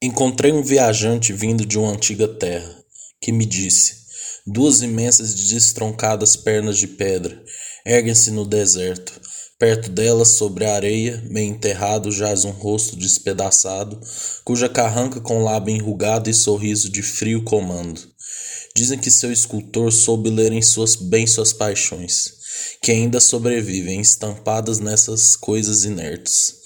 Encontrei um viajante vindo de uma antiga terra, que me disse: Duas imensas e destroncadas pernas de pedra erguem-se no deserto. Perto delas, sobre a areia, meio enterrado, jaz um rosto despedaçado, cuja carranca com lábio enrugado e sorriso de frio comando. Dizem que seu escultor soube ler em suas bem suas paixões, que ainda sobrevivem estampadas nessas coisas inertes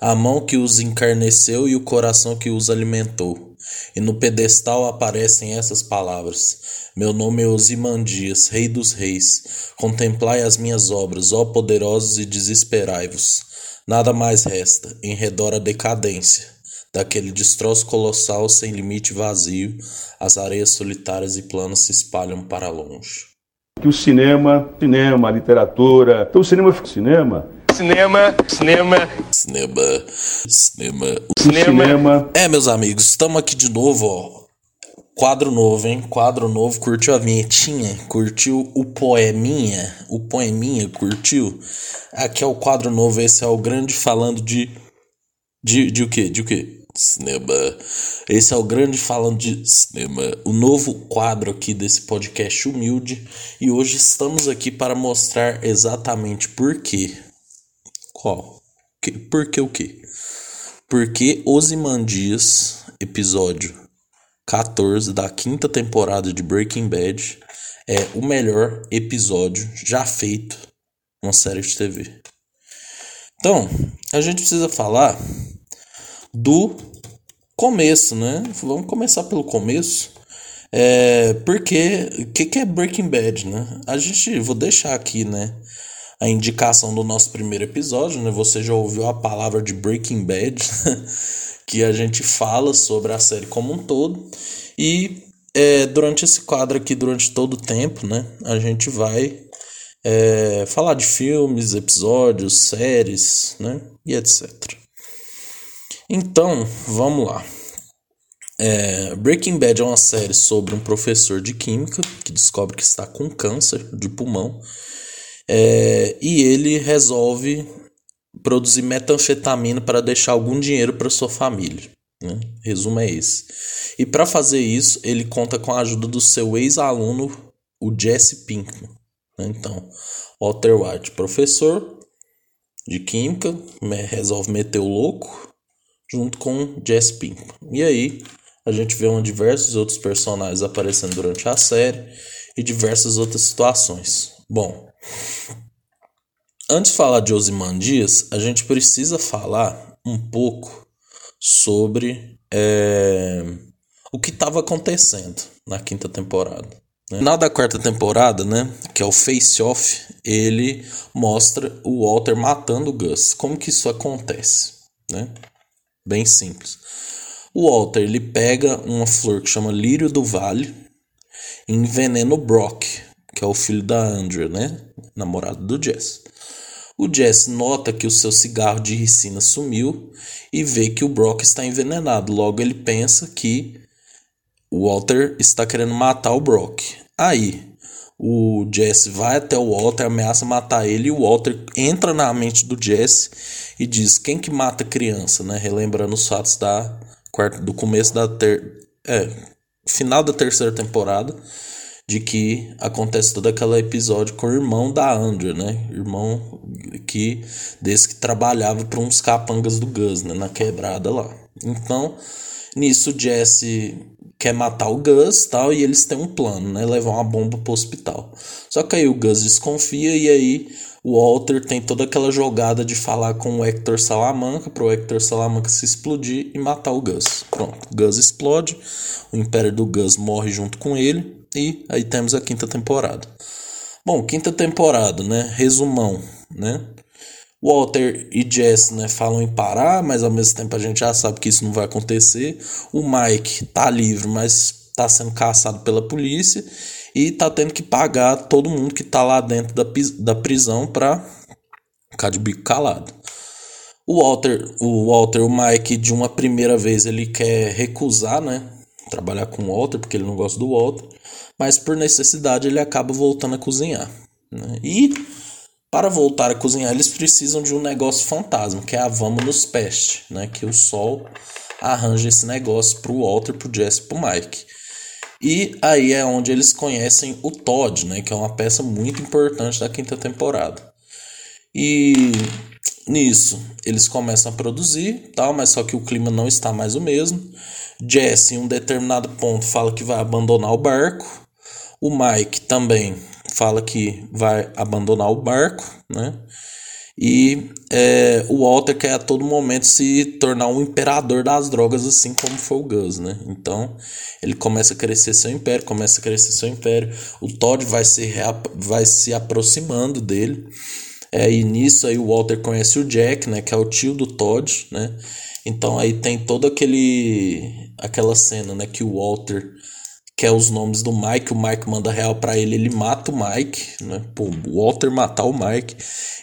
a mão que os encarneceu e o coração que os alimentou. E no pedestal aparecem essas palavras: Meu nome é Osimandias, Rei dos Reis. Contemplai as minhas obras, ó poderosos, e desesperai-vos. Nada mais resta, em redor a decadência, daquele destroço colossal sem limite vazio, as areias solitárias e planas se espalham para longe. Que o cinema, cinema, literatura, então o cinema, cinema cinema, cinema, cinema, cinema, cinema. É, meus amigos, estamos aqui de novo, ó. Quadro novo, hein? Quadro novo, curtiu a vinhetinha? Curtiu o poeminha? O poeminha, curtiu? Aqui é o quadro novo, esse é o grande falando de. De, de o quê? De o quê? Cinema. Esse é o grande falando de cinema, o novo quadro aqui desse podcast humilde. E hoje estamos aqui para mostrar exatamente por quê qual? Que, por que o quê? Porque Osimandias, episódio 14 da quinta temporada de Breaking Bad, é o melhor episódio já feito numa série de TV. Então, a gente precisa falar do começo, né? Vamos começar pelo começo. É, porque o que, que é Breaking Bad, né? A gente vou deixar aqui, né? a indicação do nosso primeiro episódio, né? Você já ouviu a palavra de Breaking Bad, que a gente fala sobre a série como um todo. E é, durante esse quadro aqui, durante todo o tempo, né? A gente vai é, falar de filmes, episódios, séries, né? E etc. Então, vamos lá. É, Breaking Bad é uma série sobre um professor de química que descobre que está com câncer de pulmão é, e ele resolve produzir metanfetamina para deixar algum dinheiro para sua família. Né? Resumo é esse. E para fazer isso, ele conta com a ajuda do seu ex-aluno, o Jesse Pinkman. Né? Então, Walter White, professor de química, resolve meter o louco junto com Jesse Pinkman. E aí, a gente vê um diversos outros personagens aparecendo durante a série e diversas outras situações. Bom, Antes de falar de Osimandias, a gente precisa falar um pouco sobre é, o que estava acontecendo na quinta temporada. Né? Na da quarta temporada, né, que é o Face Off, ele mostra o Walter matando o Gus. Como que isso acontece? Né? Bem simples. O Walter ele pega uma flor que chama lírio do vale e envenena o Brock, que é o filho da Andrea, né? Namorado do Jess. O Jess nota que o seu cigarro de ricina sumiu e vê que o Brock está envenenado. Logo ele pensa que o Walter está querendo matar o Brock. Aí o Jesse vai até o Walter, ameaça matar ele e o Walter entra na mente do Jesse e diz: "Quem que mata criança?", né? Relembrando os fatos da do começo da ter é, final da terceira temporada de que acontece todo aquele episódio com o irmão da Andrea, né? Irmão que desse que trabalhava para uns capangas do Gus, né? Na quebrada lá. Então, nisso Jesse quer matar o Gus tal e eles têm um plano, né? Levar uma bomba pro hospital. Só que aí o Gus desconfia e aí o Walter tem toda aquela jogada de falar com o Hector Salamanca para o Hector Salamanca se explodir e matar o Gus. Pronto, Gus explode, o Império do Gus morre junto com ele e aí temos a quinta temporada. Bom, quinta temporada, né? Resumão, né? Walter e Jess, né, falam em parar, mas ao mesmo tempo a gente já sabe que isso não vai acontecer. O Mike tá livre, mas tá sendo caçado pela polícia e tá tendo que pagar todo mundo que tá lá dentro da, da prisão pra ficar de bico calado. O Walter, o Walter, o Mike, de uma primeira vez ele quer recusar, né, trabalhar com o Walter porque ele não gosta do Walter mas por necessidade ele acaba voltando a cozinhar. Né? E para voltar a cozinhar, eles precisam de um negócio fantasma, que é a Vamos nos Peste, né? que o Sol arranja esse negócio pro Walter, pro Jesse, pro Mike. E aí é onde eles conhecem o Todd, né, que é uma peça muito importante da quinta temporada. E nisso eles começam a produzir, tal, mas só que o clima não está mais o mesmo. Jesse, em um determinado ponto, fala que vai abandonar o barco. O Mike também fala que vai abandonar o barco, né? E é, o Walter quer a todo momento se tornar um imperador das drogas, assim como foi o Gus, né? Então ele começa a crescer seu império, começa a crescer seu império. O Todd vai se, vai se aproximando dele. É, e nisso aí o Walter conhece o Jack, né? Que é o tio do Todd, né? Então aí tem todo aquele aquela cena, né? Que o Walter quer os nomes do Mike, o Mike manda real para ele, ele mata o Mike, né? Pô, o Walter matar o Mike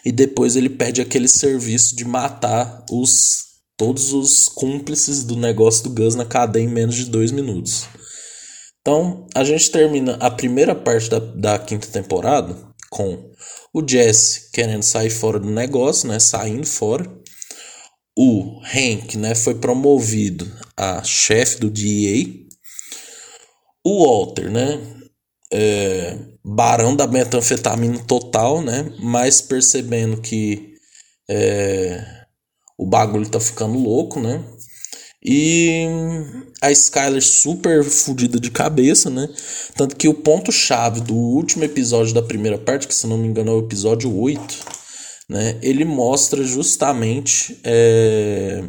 e depois ele pede aquele serviço de matar os todos os cúmplices do negócio do Gus na cadeia em menos de dois minutos. Então a gente termina a primeira parte da, da quinta temporada com o Jesse querendo sair fora do negócio, né? Saindo fora. O Hank, né? Foi promovido a chefe do DEA o Walter, né? É, barão da metanfetamina total, né? Mas percebendo que é, o bagulho tá ficando louco, né? E a Skyler super fodida de cabeça, né? Tanto que o ponto-chave do último episódio da primeira parte, que se não me engano é o episódio 8, né? Ele mostra justamente. É,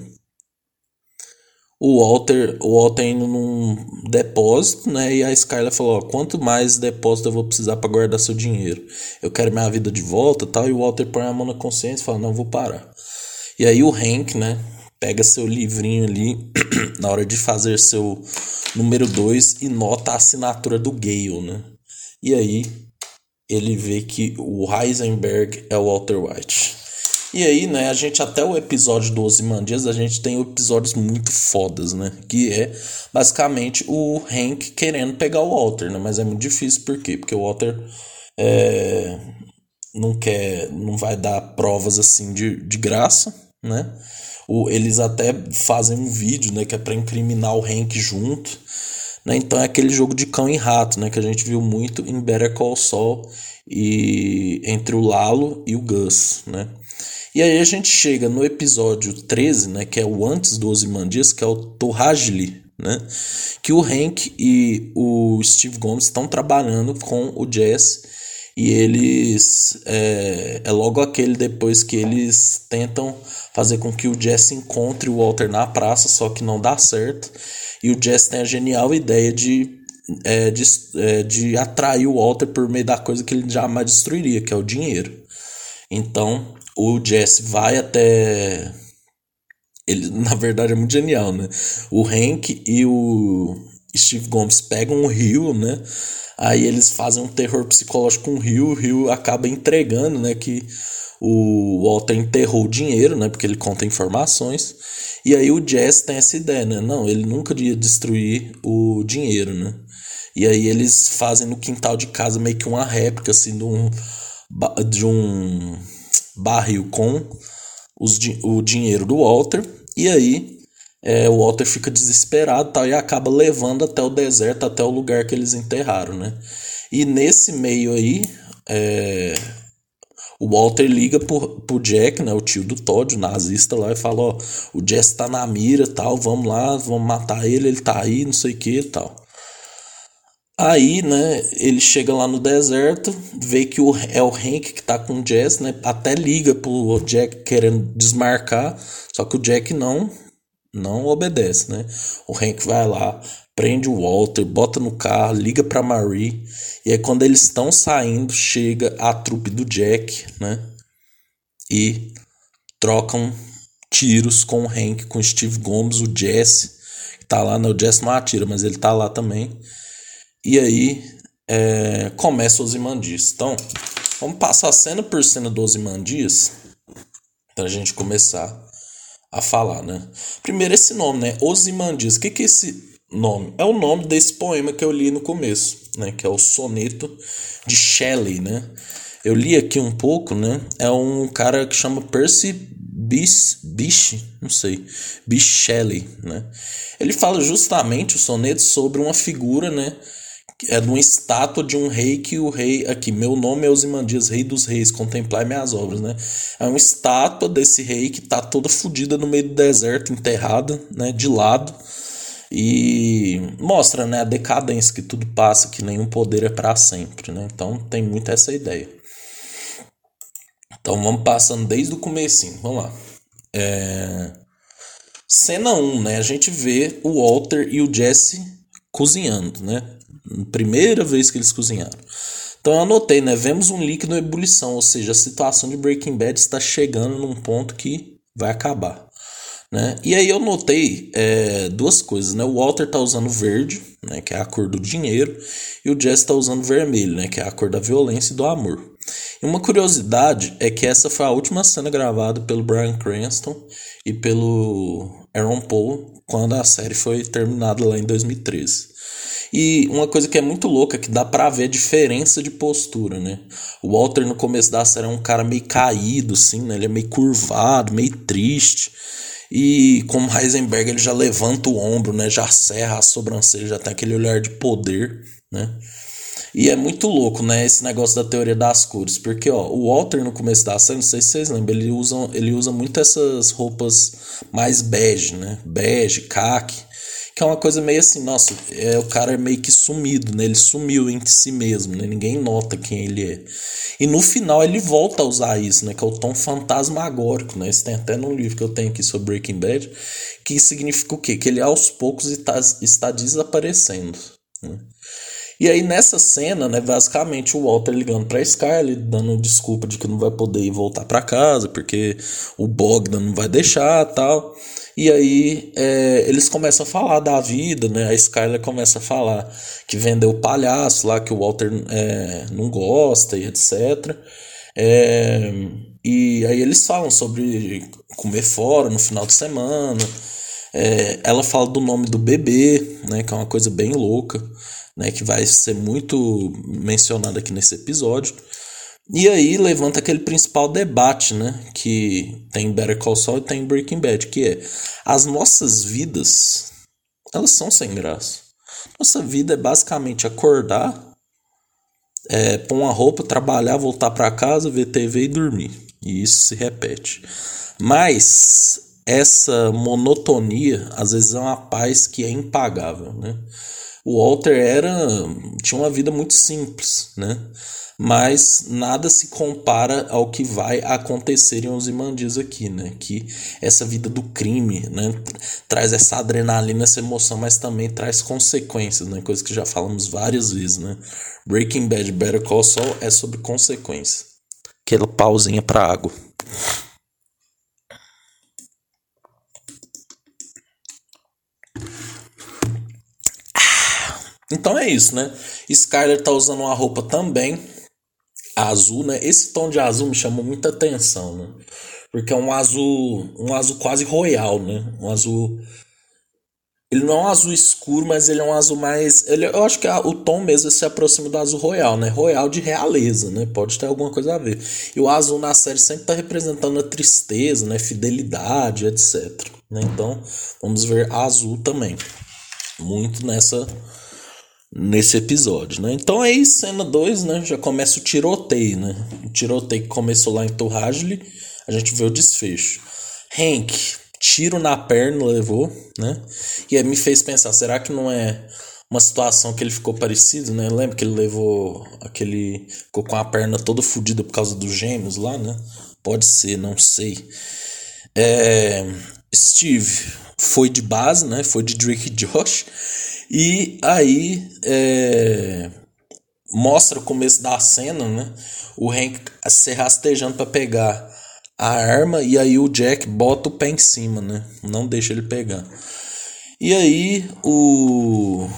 o Walter, o Walter indo num depósito, né? E a Skyler falou: ó, quanto mais depósito eu vou precisar para guardar seu dinheiro? Eu quero minha vida de volta tal. E o Walter põe a mão na consciência e fala: não, vou parar. E aí o Hank, né? Pega seu livrinho ali na hora de fazer seu número 2 e nota a assinatura do Gale, né? E aí ele vê que o Heisenberg é o Walter White. E aí, né, a gente até o episódio 12 Mandias, a gente tem episódios muito fodas, né? Que é basicamente o Hank querendo pegar o Walter, né? Mas é muito difícil, por quê? Porque o Walter é, não quer, não vai dar provas assim de, de graça, né? O, eles até fazem um vídeo, né, que é para incriminar o Hank junto, né? Então é aquele jogo de cão e rato, né, que a gente viu muito em Better Call Saul e entre o Lalo e o Gus, né? E aí a gente chega no episódio 13, né, que é o antes do Ozymandias, que é o Torragli, né, que o Hank e o Steve Gomes estão trabalhando com o Jess e eles é, é, logo aquele depois que eles tentam fazer com que o Jess encontre o Walter na praça, só que não dá certo. E o Jess tem a genial ideia de, é, de, é, de atrair o Walter por meio da coisa que ele jamais destruiria, que é o dinheiro. Então o Jesse vai até. Ele, na verdade, é muito genial, né? O Hank e o Steve Gomes pegam o Rio, né? Aí eles fazem um terror psicológico com o Rio, o Rio acaba entregando, né? Que o Walter enterrou o dinheiro, né? Porque ele conta informações. E aí o Jess tem essa ideia, né? Não, ele nunca ia destruir o dinheiro, né? E aí eles fazem no quintal de casa meio que uma réplica, assim, de um, de um barril com os, o dinheiro do Walter. E aí é, o Walter fica desesperado tal, e acaba levando até o deserto, até o lugar que eles enterraram, né? E nesse meio aí, é, o Walter liga pro, pro Jack, né, o tio do Todd, o nazista lá, e fala, ó, o Jess tá na mira, tal, vamos lá, vamos matar ele, ele tá aí, não sei o que tal. Aí, né, ele chega lá no deserto, vê que o, é o Hank que tá com o Jess, né, até liga pro Jack querendo desmarcar, só que o Jack não, não obedece, né. O Hank vai lá, prende o Walter, bota no carro, liga pra Marie, e aí quando eles estão saindo, chega a trupe do Jack, né, e trocam tiros com o Hank, com o Steve Gomes, o Jesse, que tá lá, né, o Jesse não atira, mas ele tá lá também, e aí é, começa os imandias. Então, vamos passar cena por cena dos imandias para a gente começar a falar, né? Primeiro esse nome, né? Os imandias. O que, que é esse nome? É o nome desse poema que eu li no começo, né? Que é o soneto de Shelley, né? Eu li aqui um pouco, né? É um cara que chama Percy Bis, Bish, não sei, Bichelli, né? Ele fala justamente o soneto sobre uma figura, né? É de uma estátua de um rei que o rei. Aqui, meu nome é Osimandias, rei dos reis, contemplai minhas obras, né? É uma estátua desse rei que tá toda fodida no meio do deserto, enterrada, né? De lado. E mostra, né? A decadência que tudo passa, que nenhum poder é para sempre, né? Então tem muito essa ideia. Então vamos passando desde o comecinho, vamos lá. É... Cena 1, né? A gente vê o Walter e o Jesse cozinhando, né? Primeira vez que eles cozinharam. Então eu anotei, né? Vemos um líquido em ebulição, ou seja, a situação de Breaking Bad está chegando num ponto que vai acabar. Né? E aí eu notei é, duas coisas, né? O Walter tá usando verde, né? Que é a cor do dinheiro, e o Jesse tá usando vermelho, né? Que é a cor da violência e do amor. E uma curiosidade é que essa foi a última cena gravada pelo Brian Cranston e pelo Aaron Paul quando a série foi terminada lá em 2013. E uma coisa que é muito louca, que dá pra ver a diferença de postura, né? O Walter no começo da série é um cara meio caído, assim, né? Ele é meio curvado, meio triste. E como Heisenberg, ele já levanta o ombro, né? Já serra a sobrancelha, já tem aquele olhar de poder, né? E é muito louco, né, esse negócio da teoria das cores, porque ó, o Walter no começo da série, não sei se vocês lembram, ele usa, ele usa muito essas roupas mais bege, né? Bege, caque, que é uma coisa meio assim, nossa, é, o cara é meio que sumido, né? Ele sumiu entre si mesmo, né? Ninguém nota quem ele é. E no final ele volta a usar isso, né? Que é o tom fantasmagórico, né? Isso tem até num livro que eu tenho aqui sobre Breaking Bad, que significa o quê? Que ele aos poucos está, está desaparecendo, né? E aí nessa cena, né, basicamente o Walter ligando para Skyler, dando desculpa de que não vai poder voltar para casa porque o Bogdan não vai deixar, tal. E aí é, eles começam a falar da vida, né? A Skyler começa a falar que vendeu o palhaço lá, que o Walter é, não gosta e etc. É, e aí eles falam sobre comer fora no final de semana. É, ela fala do nome do bebê, né? Que é uma coisa bem louca né, que vai ser muito mencionado aqui nesse episódio. E aí levanta aquele principal debate, né, que tem Better Call Saul e tem Breaking Bad, que é as nossas vidas, elas são sem graça. Nossa vida é basicamente acordar, é, pôr uma roupa, trabalhar, voltar para casa, ver TV e dormir. E isso se repete. Mas essa monotonia às vezes é uma paz que é impagável, né? o Walter era tinha uma vida muito simples, né? Mas nada se compara ao que vai acontecer em Ozymandias aqui, né? Que essa vida do crime, né? Traz essa adrenalina, essa emoção, mas também traz consequências, né? Coisa que já falamos várias vezes, né? Breaking Bad, Better Call Saul é sobre consequências. Aquela pausinha para água. Então é isso, né? Skyler tá usando uma roupa também azul, né? Esse tom de azul me chamou muita atenção, né? Porque é um azul, um azul quase royal, né? Um azul ele não é um azul escuro, mas ele é um azul mais. Ele, eu acho que a, o tom mesmo se aproxima do azul royal, né? Royal de realeza, né? Pode ter alguma coisa a ver. E o azul na série sempre está representando a tristeza, né? Fidelidade, etc. Né? Então, vamos ver azul também. Muito nessa nesse episódio, né? Então aí, cena 2, né? Já começa o tiroteio, né? O tiroteio que começou lá em Torragley, a gente vê o desfecho. Hank, tiro na perna levou, né? E aí me fez pensar, será que não é uma situação que ele ficou parecido, né? Lembra que ele levou aquele... Ficou com a perna toda fodida por causa dos gêmeos lá, né? Pode ser, não sei. É... Steve foi de base, né? Foi de Drake Josh e aí é, mostra o começo da cena, né? O Hank se rastejando para pegar a arma e aí o Jack bota o pé em cima, né? Não deixa ele pegar. E aí o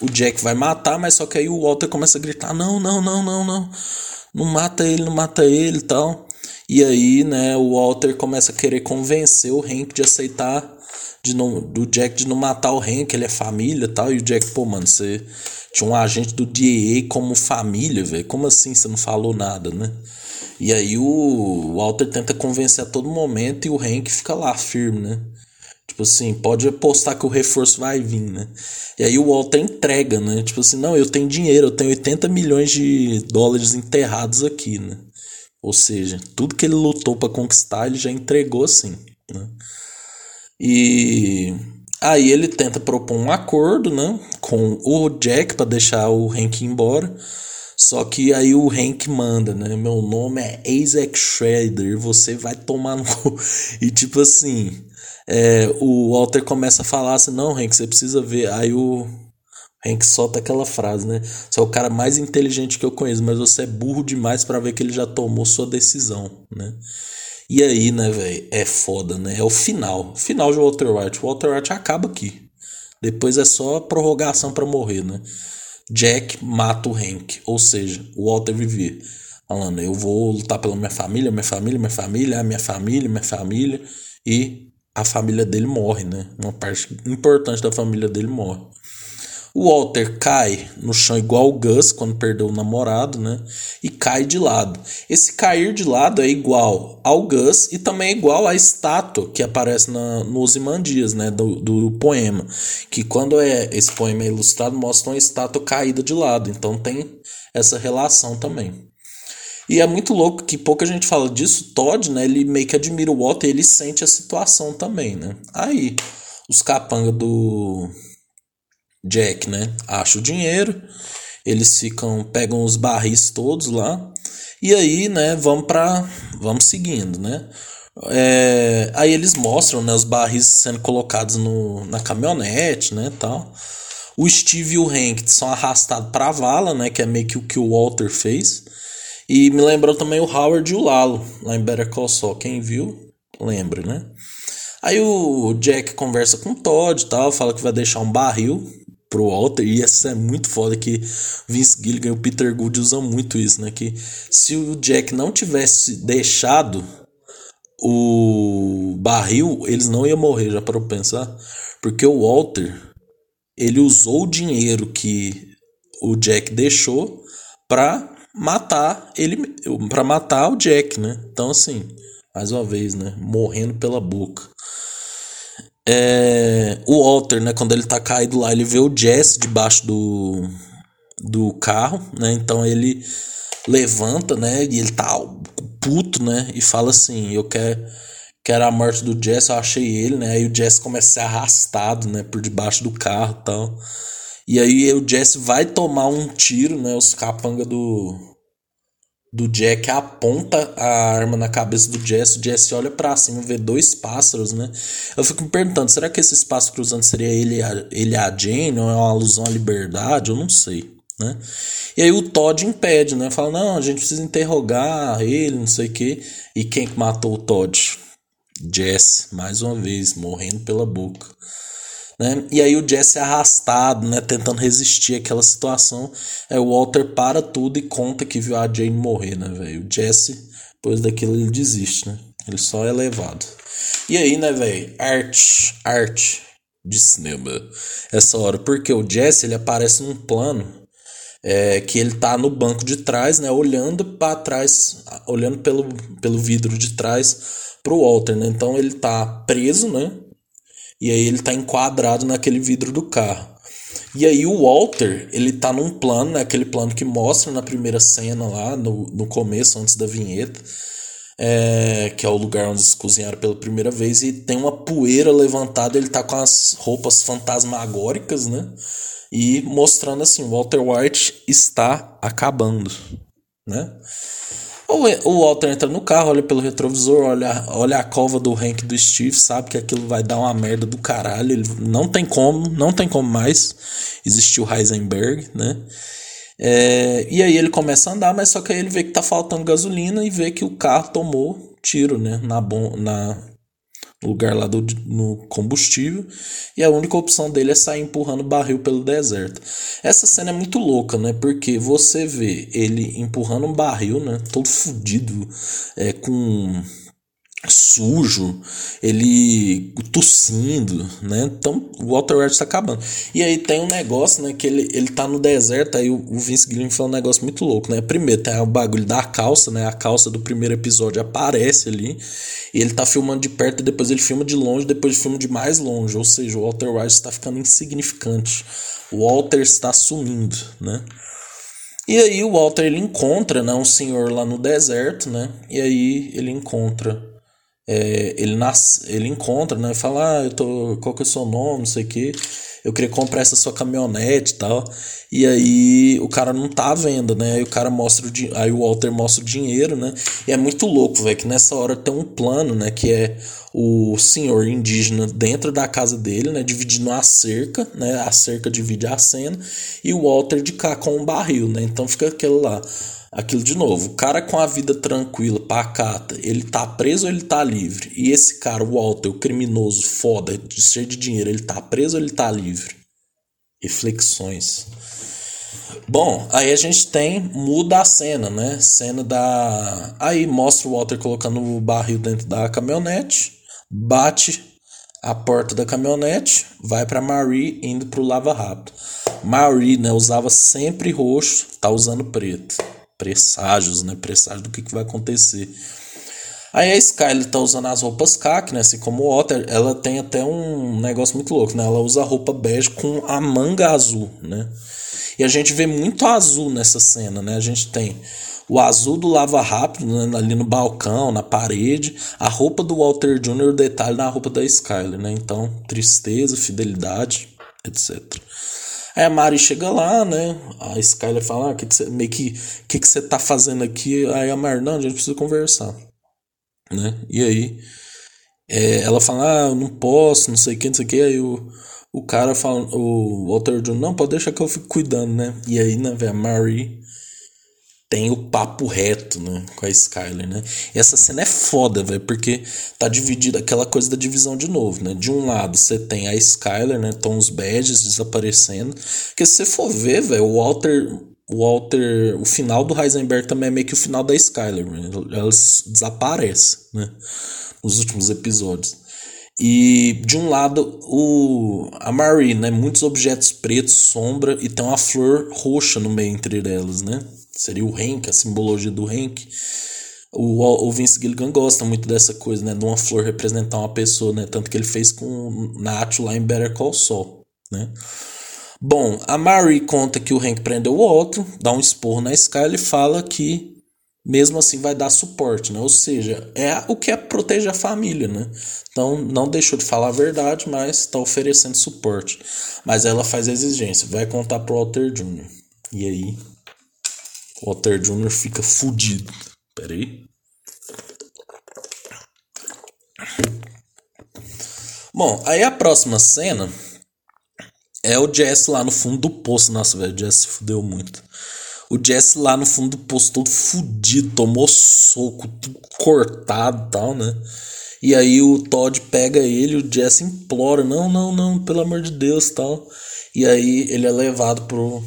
o Jack vai matar, mas só que aí o Walter começa a gritar: "Não, não, não, não, não. Não mata ele, não mata ele", tal. E aí, né, o Walter começa a querer convencer o Hank de aceitar de não, do Jack de não matar o Hank, ele é família e tal. E o Jack, pô, mano, você tinha um agente do DEA como família, velho. Como assim você não falou nada, né? E aí o Walter tenta convencer a todo momento e o Hank fica lá firme, né? Tipo assim, pode apostar que o reforço vai vir, né? E aí o Walter entrega, né? Tipo assim, não, eu tenho dinheiro, eu tenho 80 milhões de dólares enterrados aqui, né? Ou seja, tudo que ele lutou para conquistar, ele já entregou assim, né? E aí ele tenta propor um acordo, né, com o Jack para deixar o Hank embora. Só que aí o Hank manda, né? Meu nome é Isaac Schrader, você vai tomar no. e tipo assim, é, o Walter começa a falar assim: não, Hank, você precisa ver. Aí o Hank solta aquela frase, né? Você é o cara mais inteligente que eu conheço, mas você é burro demais para ver que ele já tomou sua decisão, né? E aí, né, velho, é foda, né? É o final. Final de Walter White. Walter White acaba aqui. Depois é só prorrogação para morrer, né? Jack mata o Hank. Ou seja, o Walter vivia falando: eu vou lutar pela minha família, minha família, minha família, a minha família, minha família. E a família dele morre, né? Uma parte importante da família dele morre. O Walter cai no chão igual o Gus quando perdeu o namorado, né? E cai de lado. Esse cair de lado é igual ao Gus e também é igual à estátua que aparece na, no Ozymandias, né? Do, do poema. Que quando é esse poema é ilustrado mostra uma estátua caída de lado. Então tem essa relação também. E é muito louco que pouca gente fala disso. Todd, né? Ele meio que admira o Walter e ele sente a situação também, né? Aí, os capanga do Jack, né? Acham o dinheiro. Eles ficam, pegam os barris todos lá. E aí, né? Vamos para, vamos seguindo, né? É, aí eles mostram, né? Os barris sendo colocados no, na caminhonete, né? Tal. O Steve e o Hank são arrastados para a vala, né? Que é meio que o que o Walter fez. E me lembrou também o Howard e o Lalo, lá em Better Call Saul. Quem viu, lembra, né? Aí o Jack conversa com o Todd e tal, fala que vai deixar um barril pro Walter, e essa é muito foda que Vince Gilligan e o Peter Gould usam muito isso, né? Que se o Jack não tivesse deixado o barril, eles não iam morrer, já para pensar. Porque o Walter, ele usou o dinheiro que o Jack deixou pra matar ele para matar o Jack, né? Então assim, mais uma vez, né, morrendo pela boca. É, o Walter, né, quando ele tá caído lá, ele vê o Jesse debaixo do do carro, né? Então ele levanta, né, e ele tá puto, né, e fala assim: "Eu quero quero a morte do Jesse, eu achei ele, né? Aí o Jesse começa a ser arrastado, né, por debaixo do carro, tal. E aí o Jesse vai tomar um tiro, né? Os capanga do do Jack aponta a arma na cabeça do Jesse, o Jesse olha para cima, vê dois pássaros, né? Eu fico me perguntando, será que esses pássaros cruzando seria ele, ele e a Jane ou é uma alusão à liberdade? Eu não sei, né? E aí o Todd impede, né? Fala, não, a gente precisa interrogar ele, não sei o quê. E quem que matou o Todd? Jesse, mais uma vez, morrendo pela boca. Né? E aí o Jesse é arrastado, né, tentando resistir àquela situação. É, o Walter para tudo e conta que viu a Jane morrer, né, velho? O Jesse, depois daquilo, ele desiste, né? Ele só é levado. E aí, né, velho? Arte, arte de cinema. Essa hora, porque o Jesse, ele aparece num plano é, que ele tá no banco de trás, né, olhando para trás, olhando pelo, pelo vidro de trás pro Walter, né? Então ele tá preso, né? E aí ele tá enquadrado naquele vidro do carro. E aí o Walter, ele tá num plano, né, aquele plano que mostra na primeira cena lá, no, no começo, antes da vinheta, é, que é o lugar onde eles cozinharam pela primeira vez, e tem uma poeira levantada, ele tá com as roupas fantasmagóricas, né? E mostrando assim, Walter White está acabando, né? O Walter entra no carro, olha pelo retrovisor, olha, olha a cova do Hank do Steve, sabe que aquilo vai dar uma merda do caralho. Ele não tem como, não tem como mais existir o Heisenberg, né? É, e aí ele começa a andar, mas só que aí ele vê que tá faltando gasolina e vê que o carro tomou tiro, né? Na, bom, na lugar lá do, no combustível, e a única opção dele é sair empurrando barril pelo deserto. Essa cena é muito louca, né? Porque você vê ele empurrando um barril, né? Todo fudido, é, com sujo, ele tossindo, né? Então o Walter White tá acabando. E aí tem um negócio, né? Que ele, ele tá no deserto, aí o, o Vince Gilligan fala um negócio muito louco, né? Primeiro tem o bagulho da calça, né? A calça do primeiro episódio aparece ali. E ele tá filmando de perto, depois ele filma de longe, depois filma de mais longe. Ou seja, o Walter White está ficando insignificante. O Walter está sumindo, né? E aí o Walter ele encontra, né, um senhor lá no deserto, né? E aí ele encontra é, ele, nasce, ele encontra, né? Fala, ah, eu tô, qual que é o seu nome, não sei o que. Eu queria comprar essa sua caminhonete e tal. E aí o cara não tá à venda, né? Aí o cara mostra o aí o Walter mostra o dinheiro, né? E é muito louco, velho, que nessa hora tem um plano, né? Que é o senhor indígena dentro da casa dele, né? Dividindo a cerca, né? A cerca divide a cena. E o Walter de cá com um barril, né? Então fica aquele lá aquilo de novo. O cara com a vida tranquila, pacata, ele tá preso ou ele tá livre? E esse cara, o Walter, o criminoso foda, cheio de dinheiro, ele tá preso ou ele tá livre? Reflexões. Bom, aí a gente tem, muda a cena, né? Cena da. Aí mostra o Walter colocando o barril dentro da caminhonete, bate a porta da caminhonete, vai para Marie indo pro Lava Rápido. Marie, né, usava sempre roxo, tá usando preto presságios, né? Presságios do que, que vai acontecer. Aí a Skyler tá usando as roupas caque, né? Assim como o Otter, ela tem até um negócio muito louco, né? Ela usa roupa bege com a manga azul, né? E a gente vê muito azul nessa cena, né? A gente tem o azul do lava rápido né? ali no balcão, na parede, a roupa do Walter Jr., o detalhe na roupa da Skyler, né? Então, tristeza, fidelidade, etc. Aí a Mari chega lá, né? A Skyler fala, ah, que que meio que, que você tá fazendo aqui? Aí a Mari, não, a gente precisa conversar, né? E aí é, ela fala, ah, não posso, não sei o que, não sei o que. Aí o, o cara fala, o Walter John, não, pode deixar que eu fico cuidando, né? E aí, né, velho, a Mari tem o papo reto, né, com a Skyler, né? E essa cena é foda, velho, porque tá dividida aquela coisa da divisão de novo, né? De um lado você tem a Skyler, né, estão os badges desaparecendo, que se você for ver, velho, o Walter o Walter, o final do Heisenberg também é meio que o final da Skyler, né? elas desaparecem, né, nos últimos episódios. E de um lado o a Marie, né, muitos objetos pretos, sombra e tem uma flor roxa no meio entre elas, né? Seria o Henk, a simbologia do Henk. O, o Vince Gilligan gosta muito dessa coisa, né? De uma flor representar uma pessoa, né? Tanto que ele fez com Nacho lá em Better Call Saul, né? Bom, a Mary conta que o Hank prendeu o outro, dá um esporro na Sky e fala que mesmo assim vai dar suporte, né? Ou seja, é o que é proteger a família, né? Então não deixou de falar a verdade, mas está oferecendo suporte. Mas ela faz exigência, vai contar pro Walter Jr. E aí o Walter Jr. fica fudido. Pera aí. Bom, aí a próxima cena é o Jesse lá no fundo do poço. Nossa, velho, o Jesse se fudeu muito. O Jesse lá no fundo do poço, todo fudido, tomou soco, tudo cortado e tal, né? E aí o Todd pega ele, o Jesse implora: Não, não, não, pelo amor de Deus tal. E aí ele é levado pro,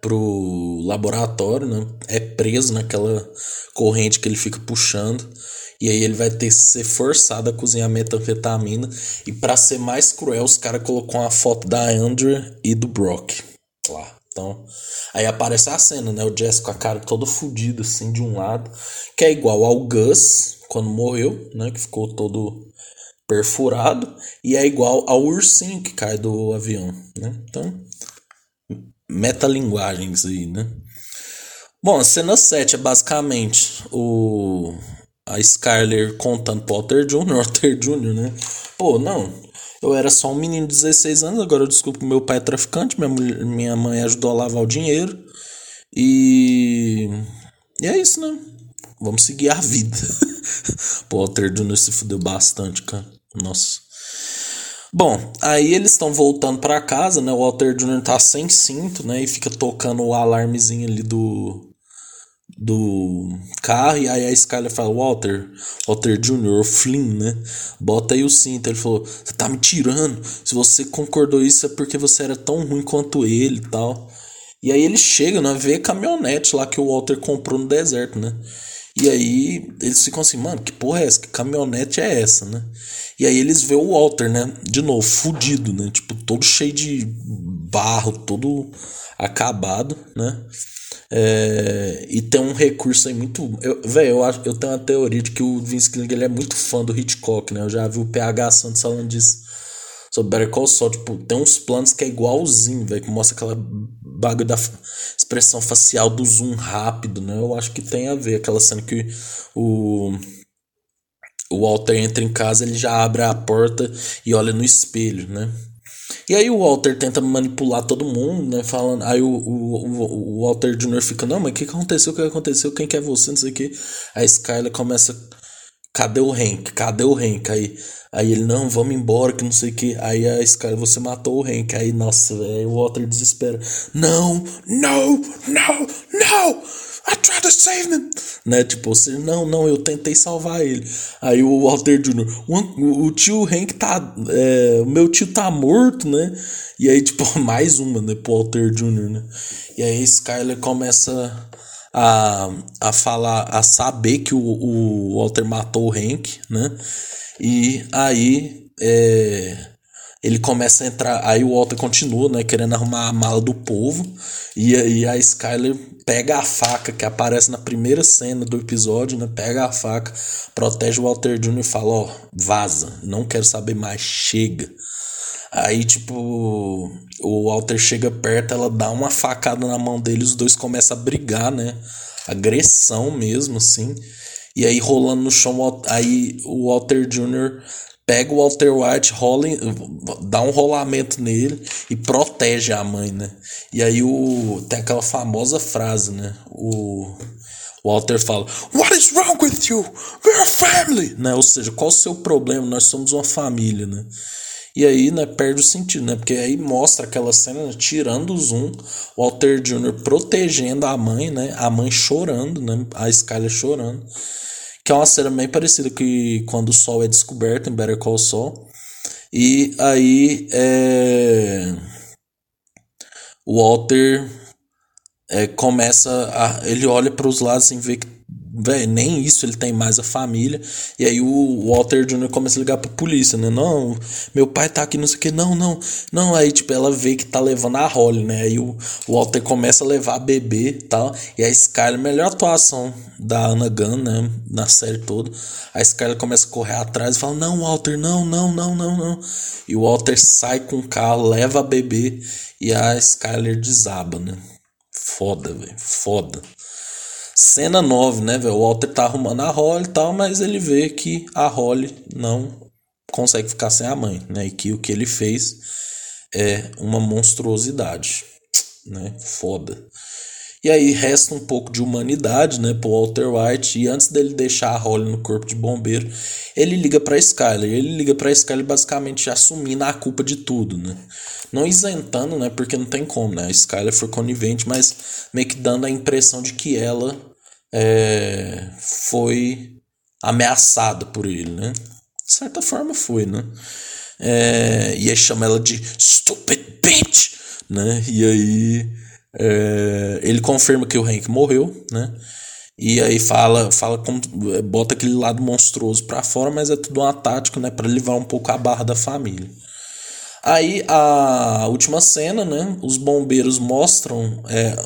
pro laboratório, né? É preso naquela corrente que ele fica puxando. E aí ele vai ter que ser forçado a cozinhar metanfetamina. E para ser mais cruel, os caras colocou uma foto da Andrea e do Brock lá. Então, aí aparece a cena, né? O Jess com a cara todo fodido assim de um lado, que é igual ao Gus quando morreu, né? Que ficou todo perfurado. E é igual ao ursinho que cai do avião, né? Então, metalinguagens aí, né? Bom, a cena 7 é basicamente o a Skyler contando pro Walter Jr., Walter Jr., né? Pô, não, eu era só um menino de 16 anos, agora eu desculpo meu pai é traficante, minha, mulher, minha mãe ajudou a lavar o dinheiro. E. E é isso, né? Vamos seguir a vida. Pô, Walter Jr. se fudeu bastante, cara. Nossa. Bom, aí eles estão voltando para casa, né? O Walter Jr. tá sem cinto, né? E fica tocando o alarmezinho ali do do carro e aí a Skyler fala Walter, Walter Jr., Flynn, né? Bota aí o cinto. Ele falou: "Você tá me tirando. Se você concordou isso é porque você era tão ruim quanto ele e tal". E aí ele chega, né, vê a caminhonete lá que o Walter comprou no deserto, né? E aí eles ficam assim, mano, que porra é essa? Que caminhonete é essa, né? E aí eles vê o Walter, né? De novo, fudido, né? Tipo, todo cheio de barro, todo acabado, né? É, e tem um recurso aí muito. Velho, eu, acho, eu tenho uma teoria de que o Vince Gilligan ele é muito fã do Hitchcock, né? Eu já vi o PH Santos falando disso sobre Better Call Saul. Tipo, tem uns planos que é igualzinho, velho, que mostra aquela bagulho da expressão facial do zoom rápido, né? Eu acho que tem a ver. Aquela cena que o. O Walter entra em casa, ele já abre a porta e olha no espelho, né? E aí o Walter tenta manipular todo mundo, né? Falando. Aí o, o, o Walter Jr. fica, não, mas o que aconteceu? O que aconteceu? Quem que é você? Não sei o que. A Skyler começa. Cadê o Hank? Cadê o Hank? Aí, aí ele, não, vamos embora, que não sei o que. Aí a Skyler, você matou o Hank. Aí, nossa, aí o Walter desespera. Não, não, não, não! I tried to save him. Né? Tipo, você, não, não, eu tentei salvar ele. Aí o Walter Jr., o, o tio Hank tá. É, o meu tio tá morto, né? E aí, tipo, mais uma, né, pro Walter Jr., né? E aí Skyler começa a, a falar, a saber que o, o Walter matou o Hank, né? E aí. É, ele começa a entrar, aí o Walter continua, né, querendo arrumar a mala do povo, e aí a Skyler pega a faca que aparece na primeira cena do episódio, né, pega a faca, protege o Walter Jr. e fala, ó, vaza, não quero saber mais, chega. Aí, tipo, o Walter chega perto, ela dá uma facada na mão dele, os dois começam a brigar, né, agressão mesmo, assim, e aí rolando no chão, aí o Walter Jr pega o Walter White, rola, dá um rolamento nele e protege a mãe, né? E aí o tem aquela famosa frase, né? O Walter fala: What is wrong with you? We're a family, né? Ou seja, qual o seu problema? Nós somos uma família, né? E aí, né, perde o sentido, né? Porque aí mostra aquela cena né, tirando o zoom, Walter Jr. protegendo a mãe, né? A mãe chorando, né? A Skyler chorando. Que é uma cena bem parecida que quando o Sol é descoberto em Better Call Saul. E aí é... o Walter é, começa a. Ele olha para os lados e assim, vê que Véi, nem isso ele tem mais a família. E aí o Walter Jr. começa a ligar pra polícia, né? Não, meu pai tá aqui, não sei o que. Não, não, não. Aí, tipo, ela vê que tá levando a Holly, né? Aí o Walter começa a levar a bebê e tal. E a Skyler, melhor atuação da Anna Gunn, né? Na série toda. A Skyler começa a correr atrás e fala: Não, Walter, não, não, não, não, não. E o Walter sai com o carro, leva a bebê e a Skyler desaba, né? Foda, velho. Foda. Cena 9, né, velho? O Walter tá arrumando a Holly e tal, mas ele vê que a Holly não consegue ficar sem a mãe, né? E que o que ele fez é uma monstruosidade, né? Foda. E aí resta um pouco de humanidade, né, pro Walter White. E antes dele deixar a Holly no corpo de bombeiro, ele liga pra Skyler. Ele liga pra Skyler basicamente assumindo a culpa de tudo, né? Não isentando, né? Porque não tem como, né? A Skyler foi conivente, mas meio que dando a impressão de que ela é, foi ameaçada por ele, né? De certa forma foi, né? É, e aí chama ela de stupid bitch, né? E aí é, ele confirma que o Hank morreu, né? E aí fala, fala como, bota aquele lado monstruoso para fora, mas é tudo uma tática, né, para livrar um pouco a barra da família. Aí a última cena, né? Os bombeiros mostram. É,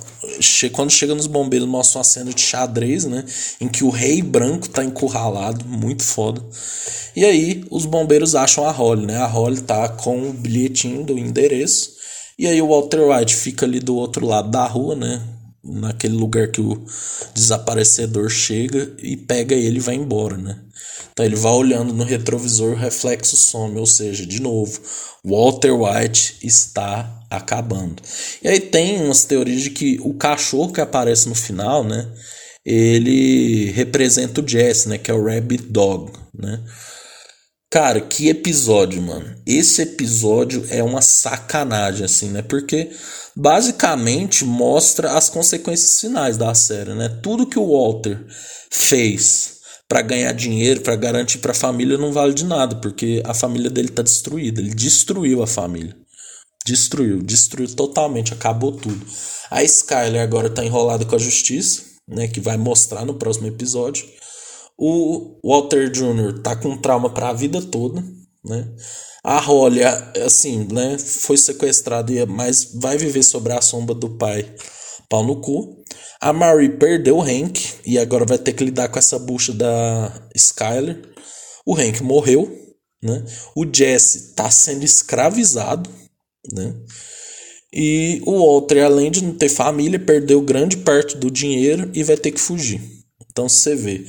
che quando chega nos bombeiros, mostram uma cena de xadrez, né? Em que o rei branco tá encurralado, muito foda. E aí os bombeiros acham a Holly, né? A Holly tá com o bilhetinho do endereço. E aí o Walter White fica ali do outro lado da rua, né? Naquele lugar que o desaparecedor chega e pega ele e vai embora, né? Então ele vai olhando no retrovisor, o reflexo some, ou seja, de novo, Walter White está acabando. E aí tem umas teorias de que o cachorro que aparece no final, né, ele representa o Jesse, né, que é o Rabbit Dog, né? Cara, que episódio, mano. Esse episódio é uma sacanagem, assim, né? Porque basicamente mostra as consequências finais da série, né? Tudo que o Walter fez para ganhar dinheiro, para garantir para a família não vale de nada, porque a família dele tá destruída. Ele destruiu a família. Destruiu, destruiu totalmente, acabou tudo. A Skyler agora tá enrolada com a justiça, né, que vai mostrar no próximo episódio. O Walter Jr. tá com trauma para a vida toda, né? A Holly, assim, né, foi sequestrada, mas vai viver sobre a sombra do pai, pau no cu. A Marie perdeu o Hank e agora vai ter que lidar com essa bucha da Skyler. O Hank morreu, né? O Jesse tá sendo escravizado, né? E o Walter, além de não ter família, perdeu grande parte do dinheiro e vai ter que fugir. Então você vê,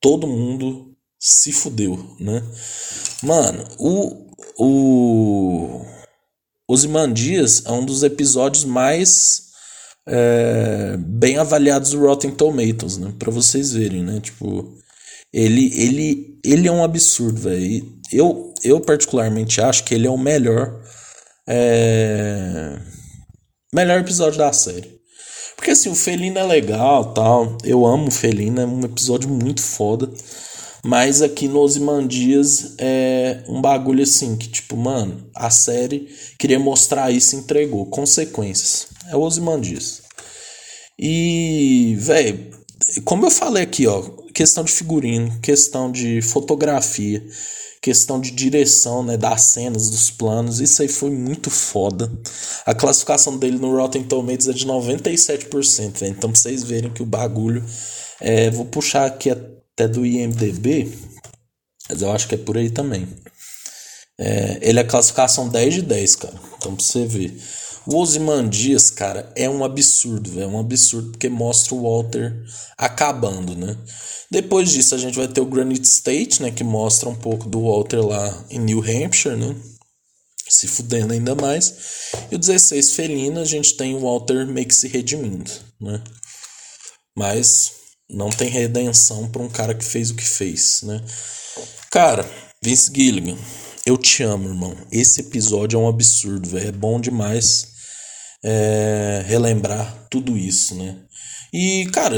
todo mundo se fudeu, né? Mano, o o Ozymandias é um dos episódios mais é, bem avaliados do Rotten Tomatoes, né? Para vocês verem, né? Tipo, ele ele ele é um absurdo, velho. Eu eu particularmente acho que ele é o melhor é, melhor episódio da série. Porque assim, o Felino é legal, tal. Eu amo o Felino, é um episódio muito foda. Mas aqui no Ozymandias é um bagulho assim que, tipo, mano, a série queria mostrar isso e entregou. Consequências. É o Ozymandias. E, velho, como eu falei aqui, ó, questão de figurino, questão de fotografia, questão de direção, né, das cenas, dos planos, isso aí foi muito foda. A classificação dele no Rotten Tomatoes é de 97%, véio. então pra vocês verem que o bagulho, é, vou puxar aqui até do IMDB, mas eu acho que é por aí também. É, ele é classificação 10 de 10, cara. Então pra você ver. O Ozymandias, cara, é um absurdo, é um absurdo porque mostra o Walter acabando, né? Depois disso a gente vai ter o Granite State, né, que mostra um pouco do Walter lá em New Hampshire, né? Se fudendo ainda mais. E o 16 Felina, a gente tem o Walter meio que se redimindo, né? Mas não tem redenção para um cara que fez o que fez, né? Cara, Vince Gilligan, eu te amo, irmão. Esse episódio é um absurdo, velho. É bom demais é, relembrar tudo isso, né? E, cara,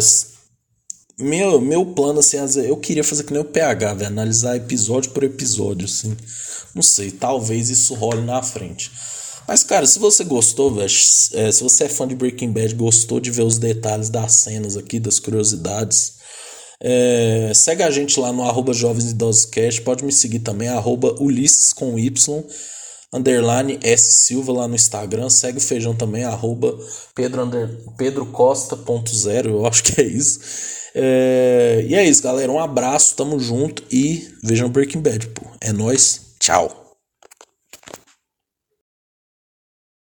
meu, meu plano, assim, eu queria fazer que nem o PH, velho. Analisar episódio por episódio, assim. Não sei, talvez isso role na frente. Mas, cara, se você gostou, velho, é, se você é fã de Breaking Bad, gostou de ver os detalhes das cenas aqui, das curiosidades, é, segue a gente lá no arroba Jovens Idosos pode me seguir também, arroba Ulisses com Y, underline S Silva lá no Instagram, segue o Feijão também, arroba Pedro, under, Pedro Costa.0, eu acho que é isso. É, e é isso, galera, um abraço, tamo junto e vejam Breaking Bad, pô. É nóis, tchau.